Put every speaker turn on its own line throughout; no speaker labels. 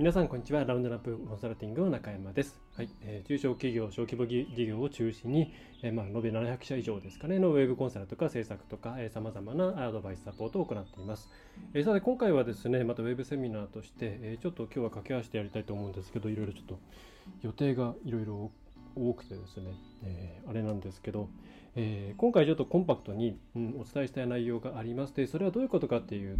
皆さんこんにちは。ラウンドナップコンサルティングの中山です、はい。えー、中小企業小規模事業を中心に、えー、まあ、延べ700社以上ですかね。のウェブコンサルとか制作とかさまざまなアドバイスサポートを行っています、えー、さて今回はですねまたウェブセミナーとして、えちょっと今日は掛け合わせてやりたいと思うんですけどいろいろちょっと予定がいろいろ多くてですね、えあれなんですけど、え今回ちょっとコンパクトに、うん、お伝えしたい内容がありましてそれはどういうことかっていう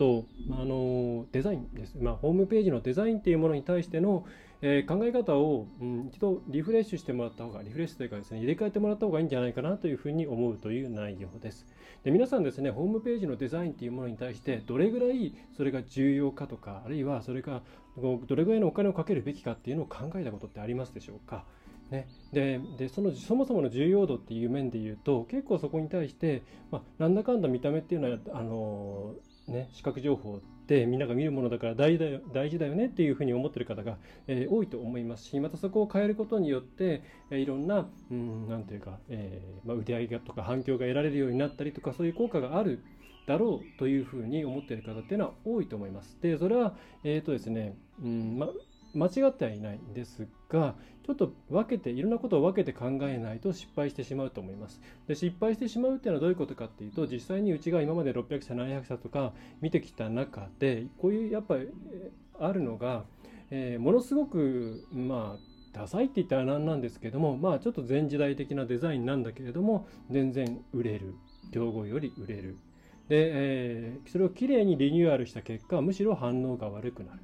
と、あのデザインです、まあ、ホームページのデザインっていうものに対しての、えー、考え方を、うん、一度リフレッシュしてもらった方が、リフレッシュというかですね、入れ替えてもらった方がいいんじゃないかなというふうに思うという内容です。で皆さんですね、ホームページのデザインっていうものに対して、どれぐらいそれが重要かとか、あるいはそれがどれぐらいのお金をかけるべきかっていうのを考えたことってありますでしょうか。ね、ででそのそもそもの重要度っていう面で言うと結構そこに対して、まあ、なんだかんだ見た目っていうのはあのね、視覚情報ってみんなが見るものだから大事だよ大事だよねっていうふうに思ってる方が、えー、多いと思いますしまたそこを変えることによって、えー、いろんな何ていうか、えーまあ、売り上げとか反響が得られるようになったりとかそういう効果があるだろうというふうに思っている方っていうのは多いと思います。でそれは、えーとですねうんま間違ってはいないんですがちょっと分けていろんなことを分けて考えないと失敗してしまうと思います。で失敗してしまうっていうのはどういうことかっていうと実際にうちが今まで600社700社とか見てきた中でこういうやっぱりあるのが、えー、ものすごくまあダサいって言ったら何なんですけどもまあちょっと前時代的なデザインなんだけれども全然売れる競合より売れる。で、えー、それをきれいにリニューアルした結果むしろ反応が悪くなる。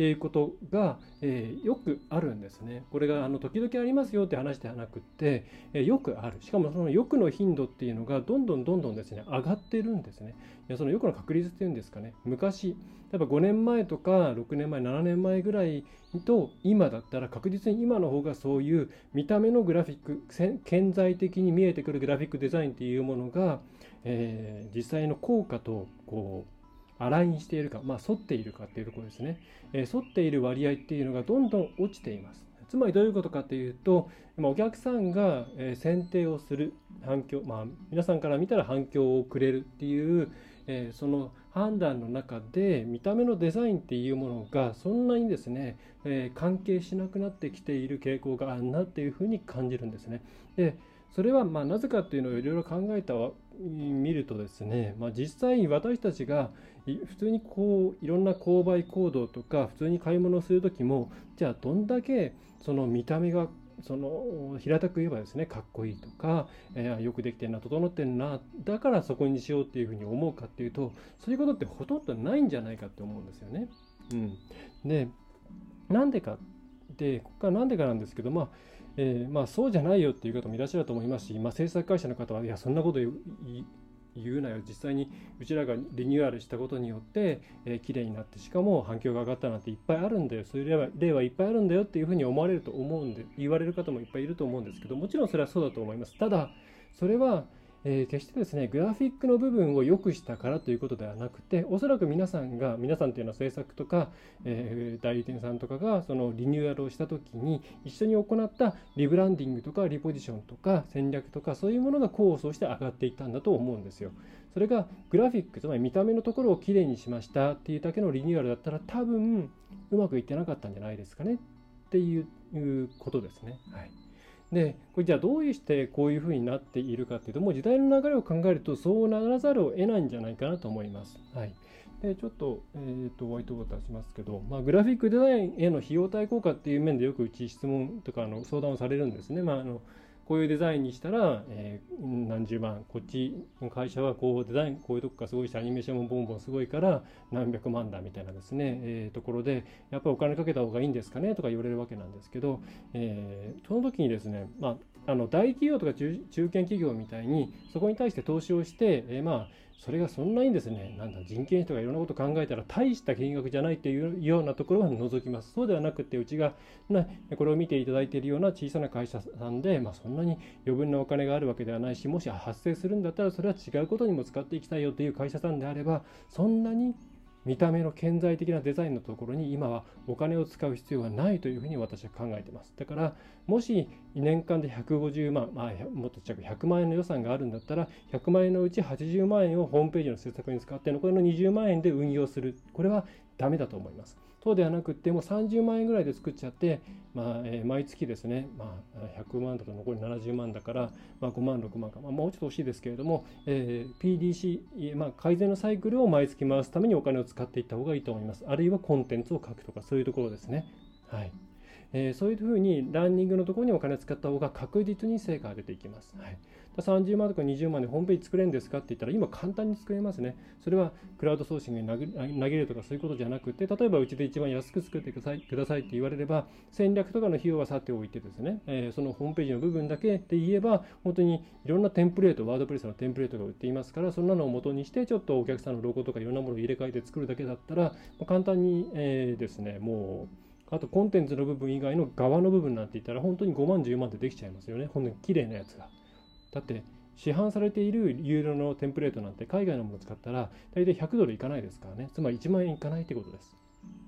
っていうことが、えー、よくあるんですね。これがあの時々ありますよって話ではなくって、えー、よくある。しかもそのよくの頻度っていうのがどんどんどんどんですね、上がってるんですね。いやそのよくの確率っていうんですかね、昔、例えば5年前とか6年前、7年前ぐらいと今だったら確実に今の方がそういう見た目のグラフィック、顕在的に見えてくるグラフィックデザインっていうものが、えー、実際の効果とこうアラインしているか、まあ、沿っているかっていうところですね、え、沿っている割合っていうのがどんどん落ちています。つまりどういうことかというと、お客さんが選定をする反響、まあ、皆さんから見たら反響をくれるっていう、え、その判断の中で見た目のデザインっていうものがそんなにですね、え、関係しなくなってきている傾向があるなっていうふうに感じるんですね。でそれはまなぜかっていうのをいろいろ考えた見るとですね、まあ、実際に私たちが普通にこういろんな購買行動とか普通に買い物をする時もじゃあどんだけその見た目がその平たく言えばですねかっこいいとか、えー、よくできてるな整ってるなだからそこにしようっていうふうに思うかっていうとそういうことってほとんどないんじゃないかって思うんですよね。うん、でなんでかでここからなんでかなんですけどまあえー、まあ、そうじゃないよっていう方もいらっしゃると思いますし、まあ、制作会社の方はいやそんなこと言うなよ。実際にうちらがリニューアルしたことによって、えー、綺麗になってしかも反響が上がったなんていっぱいあるんだよ。そういう例はいっぱいあるんだよっていうふうに思われると思うんで言われる方もいっぱいいると思うんですけどもちろんそれはそうだと思います。ただそれはえー、決してですね、グラフィックの部分を良くしたからということではなくて、おそらく皆さんが、皆さんというのは制作とか、えー、代理店さんとかが、そのリニューアルをしたときに、一緒に行ったリブランディングとか、リポジションとか、戦略とか、そういうものが功を奏して上がっていったんだと思うんですよ。それがグラフィック、つまり見た目のところをきれいにしましたっていうだけのリニューアルだったら、多分うまくいってなかったんじゃないですかねっていうことですね。はいで、これじゃあどうしてこういうふうになっているかっていうと、もう時代の流れを考えるとそうならざるを得ないんじゃないかなと思います。はい。で、ちょっと、え、ー、と、ホワイトボード出しますけど、まあ、グラフィックデザインへの費用対効果っていう面でよくうち質問とかの相談をされるんですね。まあ、あのこういうデザインにしたら、えー、何十万、こっちの会社はこうデザイン、こういうとこがすごいし、アニメーションもボンボンすごいから何百万だみたいなですね、えー、ところで、やっぱりお金かけた方がいいんですかねとか言われるわけなんですけど、えー、その時にですね、まあ、あの大企業とか中堅企業みたいにそこに対して投資をして、え、まあそれがそんなにですねなんだ人件費とかいろんなこと考えたら大した金額じゃないっていうようなところは除きます。そうではなくてうちがなこれを見ていただいているような小さな会社さんで、まあ、そんなに余分なお金があるわけではないしもし発生するんだったらそれは違うことにも使っていきたいよという会社さんであればそんなに見た目の顕在的なデザインのところに今はお金を使う必要はないというふうに私は考えています。だからもし年間で150万、まあ、もっと近く100万円の予算があるんだったら100万円のうち80万円をホームページの制作に使って残りの20万円で運用するこれはダメだと思います。そうではなくてもう30万円ぐらいで作っちゃって、まあえー、毎月ですね、まあ、100万だと残り70万だから、まあ、5万6万か、まあ、もうちょっと惜しいですけれども、えー、PDC、まあ、改善のサイクルを毎月回すためにお金を使っていった方がいいと思います。あるいはコンテンツを書くとかそういうところですね。はい。えー、そういうふうにランニングのところにお金を使った方が確実に成果が出ていきます。はい、30万とか20万でホームページ作れるんですか？って言ったら今簡単に作れますね。それはクラウドソーシングに投げるとかそういうことじゃなくて例えばうちで一番安く作ってくださいくださいって言われれば戦略とかの費用はさておいてですね、えー、そのホームページの部分だけで言えば本当にいろんなテンプレートワードプレスのテンプレートが売っていますからそんなのを元にしてちょっとお客さんのロゴとかいろんなものを入れ替えて作るだけだったら簡単に、えー、ですねもうあとコンテンツの部分以外の側の部分なんて言ったら本当に5万10万でできちゃいますよね。ほんに綺麗なやつが。だって市販されているユーロのテンプレートなんて海外のものを使ったら大体100ドルいかないですからね。つまり1万円いかないってことです。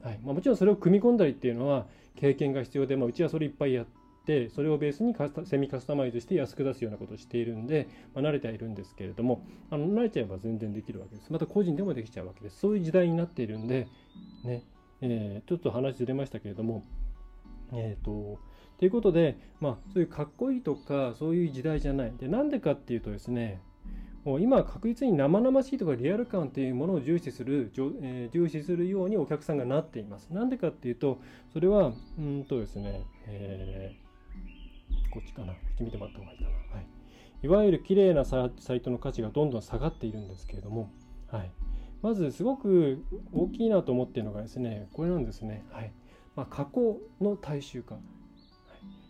はいまあ、もちろんそれを組み込んだりっていうのは経験が必要で、まあ、うちはそれいっぱいやって、それをベースにセミカスタマイズして安く出すようなことをしているんで、まあ、慣れてはいるんですけれども、あの慣れちゃえば全然できるわけです。また個人でもできちゃうわけです。そういう時代になっているんで、ねえー、ちょっと話ずれましたけれども、えーと、ということで、まあ、そういうかっこいいとかそういう時代じゃない。でなんでかっていうとですねもう今確実に生々しいとかリアル感というものを重視する、えー、重視するようにお客さんがなっています。なんでかっていうとそれはうんとですね、えー、こっちかなこっち見てもらった方がいいかな。はい、いわゆる綺麗なサイトの価値がどんどん下がっているんですけれども、はい、まずすごく大きいなと思っているのがですねこれなんですね。はいまあ、加工の大衆化、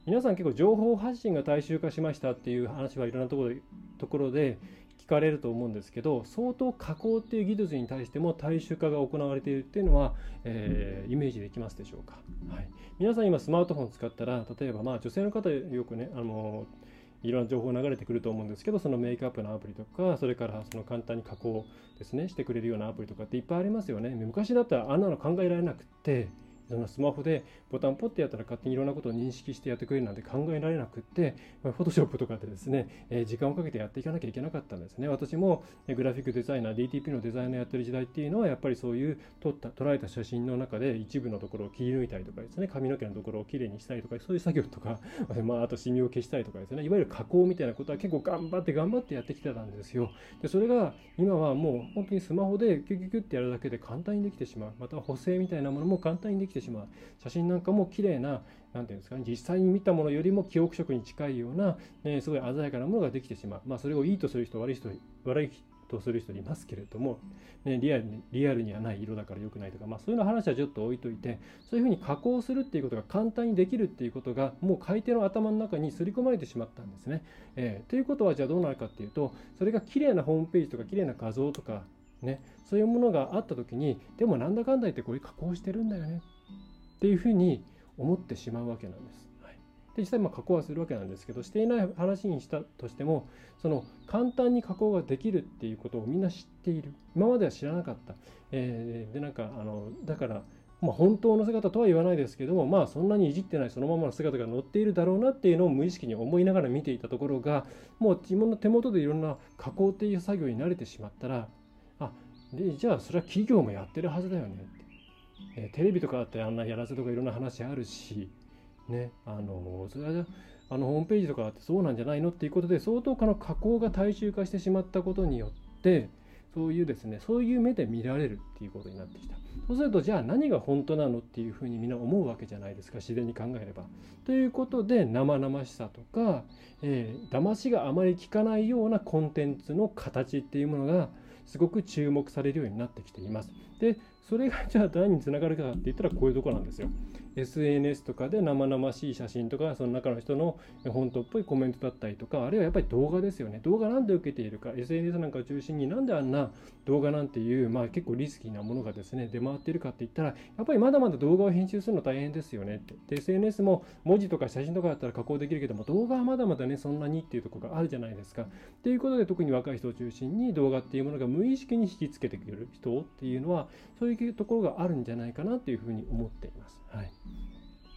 皆さん結構情報発信が大衆化しましたっていう話はいろんなところでところで聞かれると思うんですけど相当加工っていう技術に対しても大衆化が行われているっていうのは、えー、イメージできますでしょうか、はい、皆さん今スマートフォン使ったら例えばまあ女性の方よくねあのいろんな情報流れてくると思うんですけどそのメイクアップのアプリとかそれからその簡単に加工ですねしてくれるようなアプリとかっていっぱいありますよね。昔だったらあんなの考えられなくてそのスマホでボタンポッてやったら勝手にいろんなことを認識してやってくれるなんて考えられなくって、フォトショップとかでですね、え時間をかけてやっていかなきゃいけなかったんですね。私もグラフィックデザイナー、DTP のデザイナーやってる時代っていうのは、やっぱりそういう撮った、捉えた写真の中で一部のところを切り抜いたりとかですね、髪の毛のところをきれいにしたりとか、そういう作業とか、まあ、あとシミを消したりとかですね、いわゆる加工みたいなことは結構頑張って頑張ってやってきてたんですよ。で、それが今はもう本当にスマホでキュキュキュってやるだけで簡単にできてしまう。また補正みたいなものも簡単にできてしまう。しまう。写真なんかも綺麗な何て言うんですかね実際に見たものよりも記憶色に近いような、ね、すごい鮮やかなものができてしまう、まあ、それをいいとする人悪い人悪いとする人いますけれども、ね、リアルにリアルにはない色だから良くないとか、まあ、そういうの話はちょっと置いといてそういうふうに加工するっていうことが簡単にできるっていうことがもう買い手の頭の中に刷り込まれてしまったんですね。えー、ということはじゃあどうなるかっていうとそれが綺麗なホームページとか綺麗な画像とかね、そういうものがあった時にでもなんだかんだ言ってこういう加工してるんだよね。っていうふうに思ってしまうわけなんです。はい、で実際まあ加工はするわけなんですけどしていない話にしたとしてもその簡単に加工ができるっていうことをみんな知っている今までは知らなかった。えー、でなんかあのだからまあ、本当の姿とは言わないですけども、まあ、そんなにいじってないそのままの姿が載っているだろうなっていうのを無意識に思いながら見ていたところがもう自分の手元でいろんな加工っていう作業に慣れてしまったらあでじゃあそれは企業もやってるはずだよねってえー、テレビとかってあんなやらせとかいろんな話あるし、ね、あのそれはあのホームページとかってそうなんじゃないの？っていうことで相当この加工が大衆化してしまったことによってそういうですねそういう目で見られるっていうことになってきたそうするとじゃあ何が本当なのっていうふうにみんな思うわけじゃないですか自然に考えれば。ということで生々しさとか、えー、騙しがあまり効かないようなコンテンツの形っていうものがすごく注目されるようになってきています。でそれがじゃあ何につながるかって言ったらこういうとこなんですよ。SNS とかで生々しい写真とかその中の人の本当っぽいコメントだったりとかあるいはやっぱり動画ですよね。動画なんで受けているか。SNS なんかを中心になんであんな動画なんていう、まあ、結構リスキーなものがですね出回っているかって言ったらやっぱりまだまだ動画を編集するの大変ですよねって。で SNS も文字とか写真とかだったら加工できるけども動画はまだまだねそんなにっていうところがあるじゃないですか。ということで特に若い人を中心に動画っていうものが無意識に引きつけてくる人っていうのはそういうところがあるんじゃないかなっていうふうに思っています。はい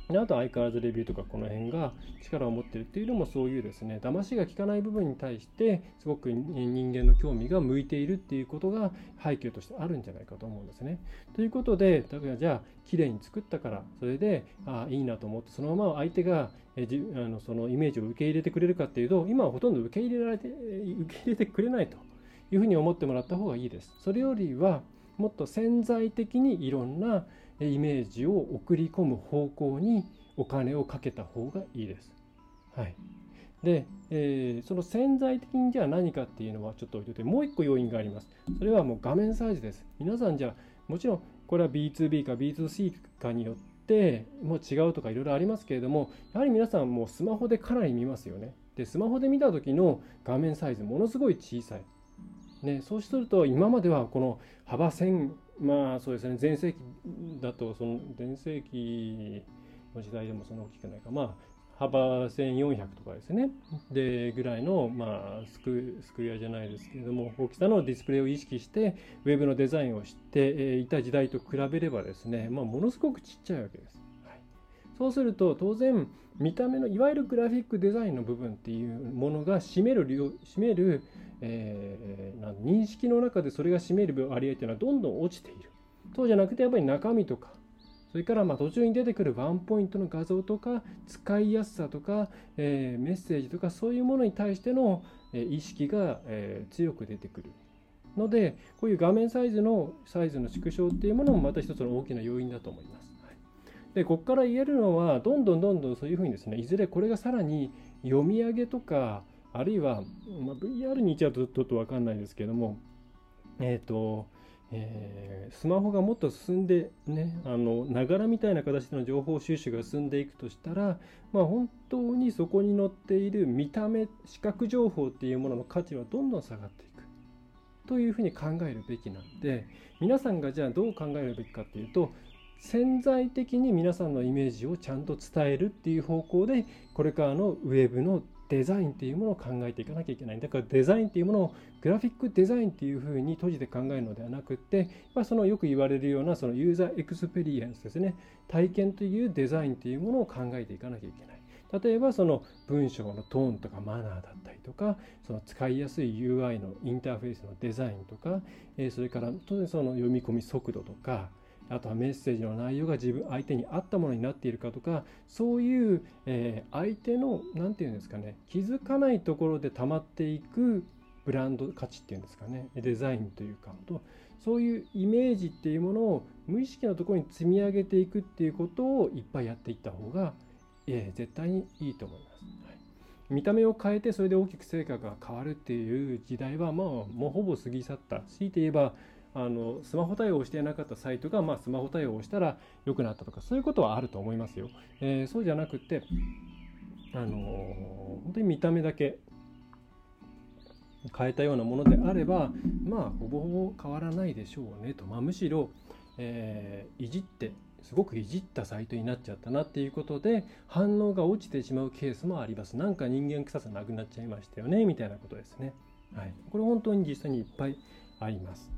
であと相変わらずレビューとかこの辺が力を持ってるっていうのもそういうですね騙しが効かない部分に対してすごく人間の興味が向いているっていうことが背景としてあるんじゃないかと思うんですね。ということで例えばじゃあ綺麗に作ったからそれであいいなと思ってそのまま相手がえじあのそのイメージを受け入れてくれるかっていうと今はほとんど受け入れられて受け入れてくれないというふうに思ってもらった方がいいです。それよりはもっと潜在的にいろんなイメージを送り込む方向にお金をかけた方がいいです。はい、で、えー、その潜在的にじゃあ何かっていうのはちょっと置いといてもう一個要因があります。それはもう画面サイズです。皆さんじゃあもちろんこれは B2B か B2C かによってもう違うとかいろいろありますけれどもやはり皆さんもうスマホでかなり見ますよね。でスマホで見た時の画面サイズものすごい小さい。ね、そうすると今まではこの幅1000まあそうですね。前世紀だとその前世紀の時代でもそんな大きくないか。まあ幅1400とかですね。でぐらいの、まあ、スクスクリアじゃないですけれども大きさのディスプレイを意識してウェブのデザインをしていた時代と比べればですね、まあ、ものすごくちっちゃいわけです。はい、そうすると当然見た目のいわゆるグラフィックデザインの部分っていうものが占める占めるえー、認識の中でそれが占める割合というのはどんどん落ちている。そうじゃなくてやっぱり中身とかそれからま途中に出てくるワンポイントの画像とか使いやすさとか、えー、メッセージとかそういうものに対しての、意識が、え、強く出てくるのでこういう画面サイズのサイズの縮小っていうものもまた一つの大きな要因だと思います。でここから言えるのはどんどんどんどんそういうふうにですねいずれこれがさらに読み上げとかあるいは、まあ、VR にいちゃうとちょっと分かんないですけども、えっ、ー、と、えー、スマホがもっと進んでね、あの、ながらみたいな形での情報収集が進んでいくとしたら、まあ、本当にそこに載っている見た目、視覚情報っていうものの価値はどんどん下がっていく。というふうに考えるべきなんで、皆さんがじゃあどう考えるべきかっていうと、潜在的に皆さんのイメージをちゃんと伝えるっていう方向でこれからのウェブのデザインっていうものを考えていかなきゃいけない。だからデザインっていうものをグラフィックデザインっていうふうに閉じて考えるのではなくて、まあ、そのよく言われるようなそのユーザーエクスペリエンスですね。体験というデザインっていうものを考えていかなきゃいけない。例えばその文章のトーンとかマナーだったりとかその使いやすい UI のインターフェースのデザインとかそれから当然その読み込み速度とかあとはメッセージの内容が自分相手に合ったものになっているかとかそういう、えー、相手の何て言うんですかね気づかないところで溜まっていくブランド価値っていうんですかねデザインというかとそういうイメージっていうものを無意識のところに積み上げていくっていうことをいっぱいやっていった方が、えー、絶対にいいと思います。はい、見た目を変えてそれで大きく成果が変わるっていう時代はまあもうほぼ過ぎ去った強いて言えばあのスマホ対応していなかったサイトが、まあ、スマホ対応をしたら良くなったとかそういうことはあると思いますよ。えー、そうじゃなくて、あの、本当に見た目だけ変えたようなものであればまあほぼほぼ変わらないでしょうねと、まあ、むしろ、えー、いじってすごくいじったサイトになっちゃったなっていうことで反応が落ちてしまうケースもあります。なんか人間臭さなくなっちゃいましたよねみたいなことですね。はい、これ本当に実際にいっぱいあります。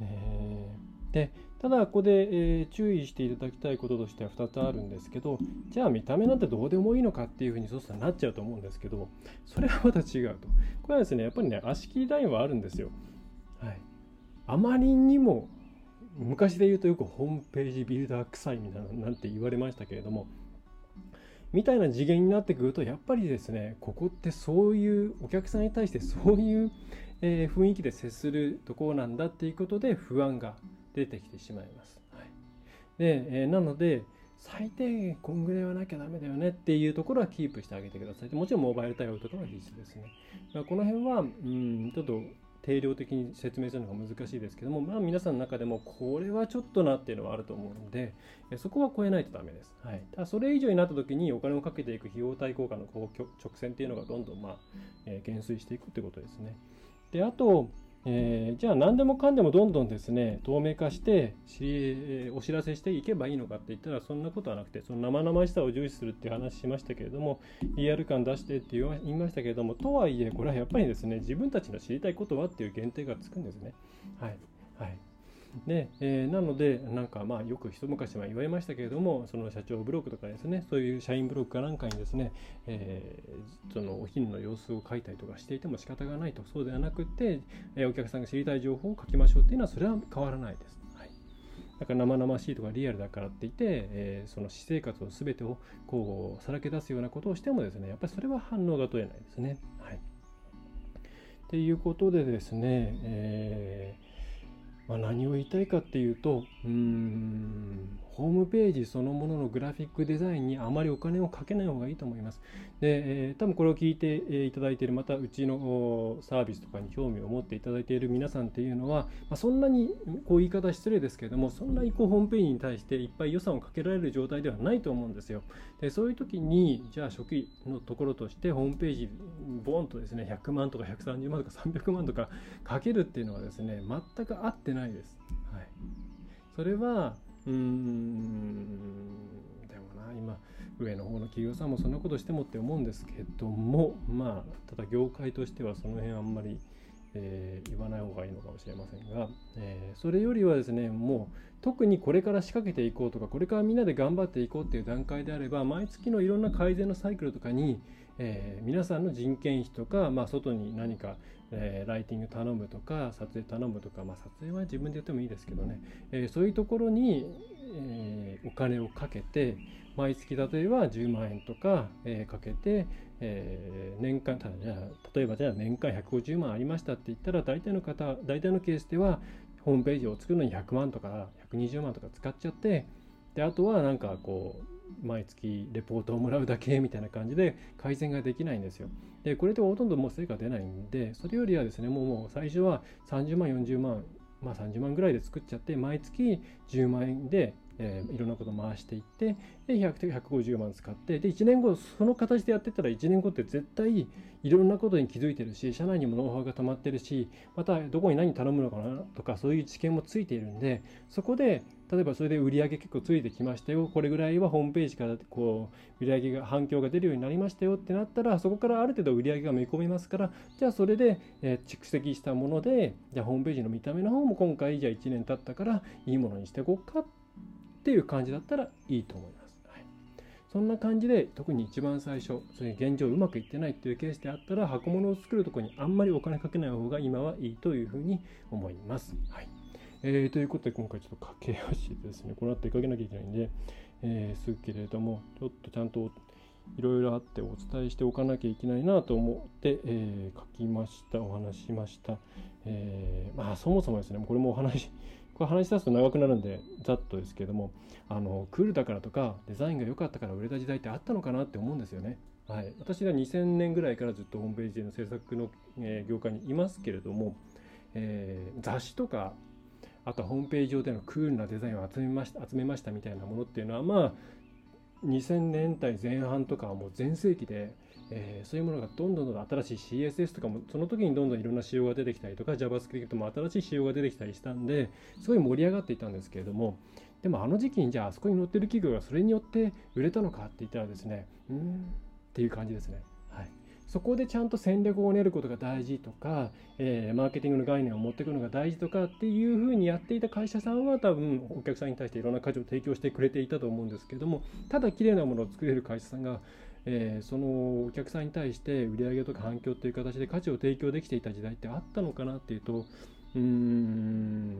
ね、でただここで、えー、注意していただきたいこととしては2つあるんですけどじゃあ見た目なんてどうでもいいのかっていうふうにそうするとなっちゃうと思うんですけどそれはまた違うと。これはですねやっぱりね足切りラインはあるんですよ。はい。あまりにも昔で言うとよくホームページビルダー臭いみたいななんて言われましたけれどもみたいな次元になってくるとやっぱりですねここってそういうお客さんに対してそういうえー、雰囲気で接するところなんだっていうことで不安が出てきてしまいます。はい、で、えー、なので最低限こんぐらいはなきゃダメだよねっていうところはキープしてあげてください。もちろんモバイル対応とかは必須ですね。この辺は、うん、ちょっと定量的に説明するのが難しいですけども、まあ、皆さんの中でもこれはちょっとなっていうのはあると思うんでそこは超えないとダメです。はい、ただそれ以上になった時にお金をかけていく費用対効果のこう直線っていうのがどんどん、まあえ、減衰していくってことですね。であとえー、じゃあ何でもかんでもどんどんですね透明化してお知らせしていけばいいのかって言ったらそんなことはなくてその生々しさを重視するっていう話しましたけれどもリアル感出してって言いましたけれどもとはいえこれはやっぱりですね自分たちの知りたいことはっていう限定がつくんですね。はい、はいで、えー、なので、なんかまあよく一昔は言われましたけれども、その社長ブログとかですね、そういう社員ブログかなんかにですね、えー、そのお昼の様子を書いたりとかしていても仕方がないと、そうではなくて、えー、お客さんが知りたい情報を書きましょうっていうのは、それは変わらないです。はい、だから生々しいとかリアルだからって言って、えー、その私生活を全てをこうさらけ出すようなことをしてもですね、やっぱりそれは反応が取れないですね。はい。っていうことでですね、えーまあ、何を言いたいかっていうとうん。ホームページそのもののグラフィックデザインにあまりお金をかけない方がいいと思います。で、えー、多分これを聞いていただいている、またうちのサービスとかに興味を持っていただいている皆さんっていうのは、まあ、そんなにこう言い方失礼ですけれども、そんなにこうホームページに対していっぱい予算をかけられる状態ではないと思うんですよ。で、そういう時に、じゃあ初期のところとしてホームページ、ボーンとですね、100万とか130万とか300万とかかけるっていうのはですね、全く合ってないです。はい。それは、うーん。でもな今上の方の企業さんもそんなことしてもって思うんですけどもまあただ業界としてはその辺あんまり、えー、言わない方がいいのかもしれませんが、えー、それよりはですねもう特にこれから仕掛けていこうとかこれからみんなで頑張っていこうっていう段階であれば毎月のいろんな改善のサイクルとかに、えー、皆さんの人件費とか、まあ、外に何かえー、ライティング頼むとか撮影頼むとか、まあ、撮影は自分でやってもいいですけどね、えー、そういうところに、えー、お金をかけて毎月例えば10万円とか、えかけて、え年間例えばじゃあ年間150万ありましたって言ったら大体の方大体のケースではホームページを作るのに100万とか120万とか使っちゃってであとはなんかこう毎月レポートをもらうだけみたいな感じで改善ができないんですよ。で、これでほとんどもう成果出ないんで、それよりはですね、もうもう最初は30万、40万、まあ30万ぐらいで作っちゃって、毎月10万円でえー、いろんなこと回していってで100 150万使ってで1年後その形でやってたら1年後って絶対いろんなことに気づいてるし社内にもノウハウが溜まってるしまたどこに何頼むのかなとかそういう知見もついているんでそこで例えばそれで売り上げ結構ついてきましたよこれぐらいはホームページからこう売り上げが反響が出るようになりましたよってなったらそこからある程度売り上げが見込めますからじゃあそれで、え、蓄積したものでじゃあホームページの見た目の方も今回じゃあ1年経ったからいいものにしていこうかっていう感じだったらいいと思います。そんな感じで特に一番最初それ現状うまくいってないっていうケースであったら箱物を作るとこにあんまりお金かけない方が今はいいというふうに思います。はいえー、ということで今回ちょっと駆け足ですね。この後出かけなきゃいけないんで、えー、すけれどもちょっとちゃんといろいろあってお伝えしておかなきゃいけないなと思って、えー、書きました。お話しました、えー、まあそもそもですね。これもお話これ話し出すと長くなるんでざっとですけれどもあのクールだからとかデザインが良かったから売れた時代ってあったのかなって思うんですよね。はい、私は2000年ぐらいからずっとホームページでの制作の、え、業界にいますけれども、えー、雑誌とかあとはホームページ上でのクールなデザインを集めました集めましたみたいなものっていうのはまあ2000年代前半とかはもう全盛期で、えー、そういうものがどんどんどんどん新しい CSS とかもその時にどんどんいろんな仕様が出てきたりとか JavaScript も新しい仕様が出てきたりしたんですごい盛り上がっていたんですけれどもでもあの時期にじゃああそこに載ってる企業がそれによって売れたのかって言ったらですねうんっていう感じですね。そこでちゃんと戦略を練ることが大事とか、えー、マーケティングの概念を持ってくるのが大事とかっていうふうにやっていた会社さんは多分お客さんに対していろんな価値を提供してくれていたと思うんですけどもただ綺麗なものを作れる会社さんが、えー、そのお客さんに対して売り上げとか反響という形で価値を提供できていた時代ってあったのかなっていうとうーん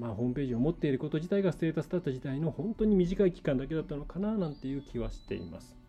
まあホームページを持っていること自体がステータスだった時代の本当に短い期間だけだったのかななんていう気はしています。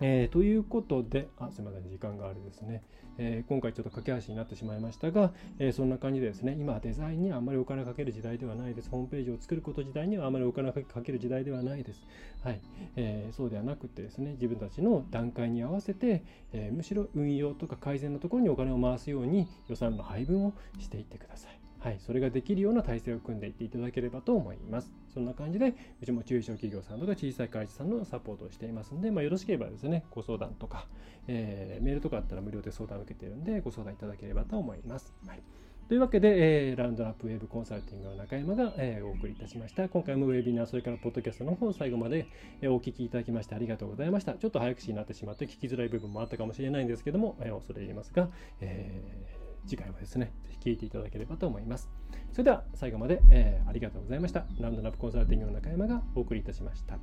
えー、ということで、あ、すみません、時間があるですね。えー、今回ちょっと駆け足になってしまいましたが、えー、そんな感じでですね、今デザインにはあまりお金かける時代ではないです。ホームページを作ること自体にはあまりお金かける時代ではないです。はい。えー、そうではなくてですね、自分たちの段階に合わせて、えむしろ運用とか改善のところにお金を回すように予算の配分をしていってください。はい、それができるような体制を組んでいっていただければと思います。そんな感じで、うちも中小企業さんとか小さい会社さんのサポートをしていますので、まあ、よろしければですね、ご相談とか、えー、メールとかあったら無料で相談を受けているんで、ご相談いただければと思います。はいというわけで、えー、ラウンドアップウェブコンサルティングの中山が、えー、お送りいたしました。今回もウェビナー、それからポッドキャストの方、最後まで、えー、お聞きいただきましてありがとうございました。ちょっと早口になってしまって聞きづらい部分もあったかもしれないんですけども、え、恐れ入りますが、えー、次回もですね、ぜひ聞いていただければと思います。それでは最後まで、えー、ありがとうございました。ラウンドナップコンサルティングの中山がお送りいたしました。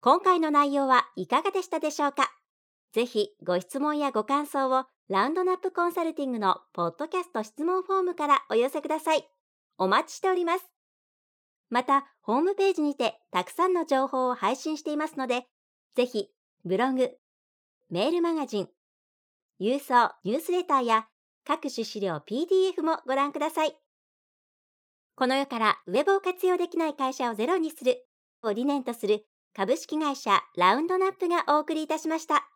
今回の内容はいかがでしたでしょうか？ぜひご質問やご感想をラウンドナップコンサルティングのポッドキャスト質問フォームからお寄せください。お待ちしております。また、ホームページにてたくさんの情報を配信していますので、ぜひブログ、メールマガジン、郵送ニュースレターや各種資料 PDF もご覧ください。この世からウェブを活用できない会社をゼロにするを理念とする株式会社ラウンドナップがお送りいたしました。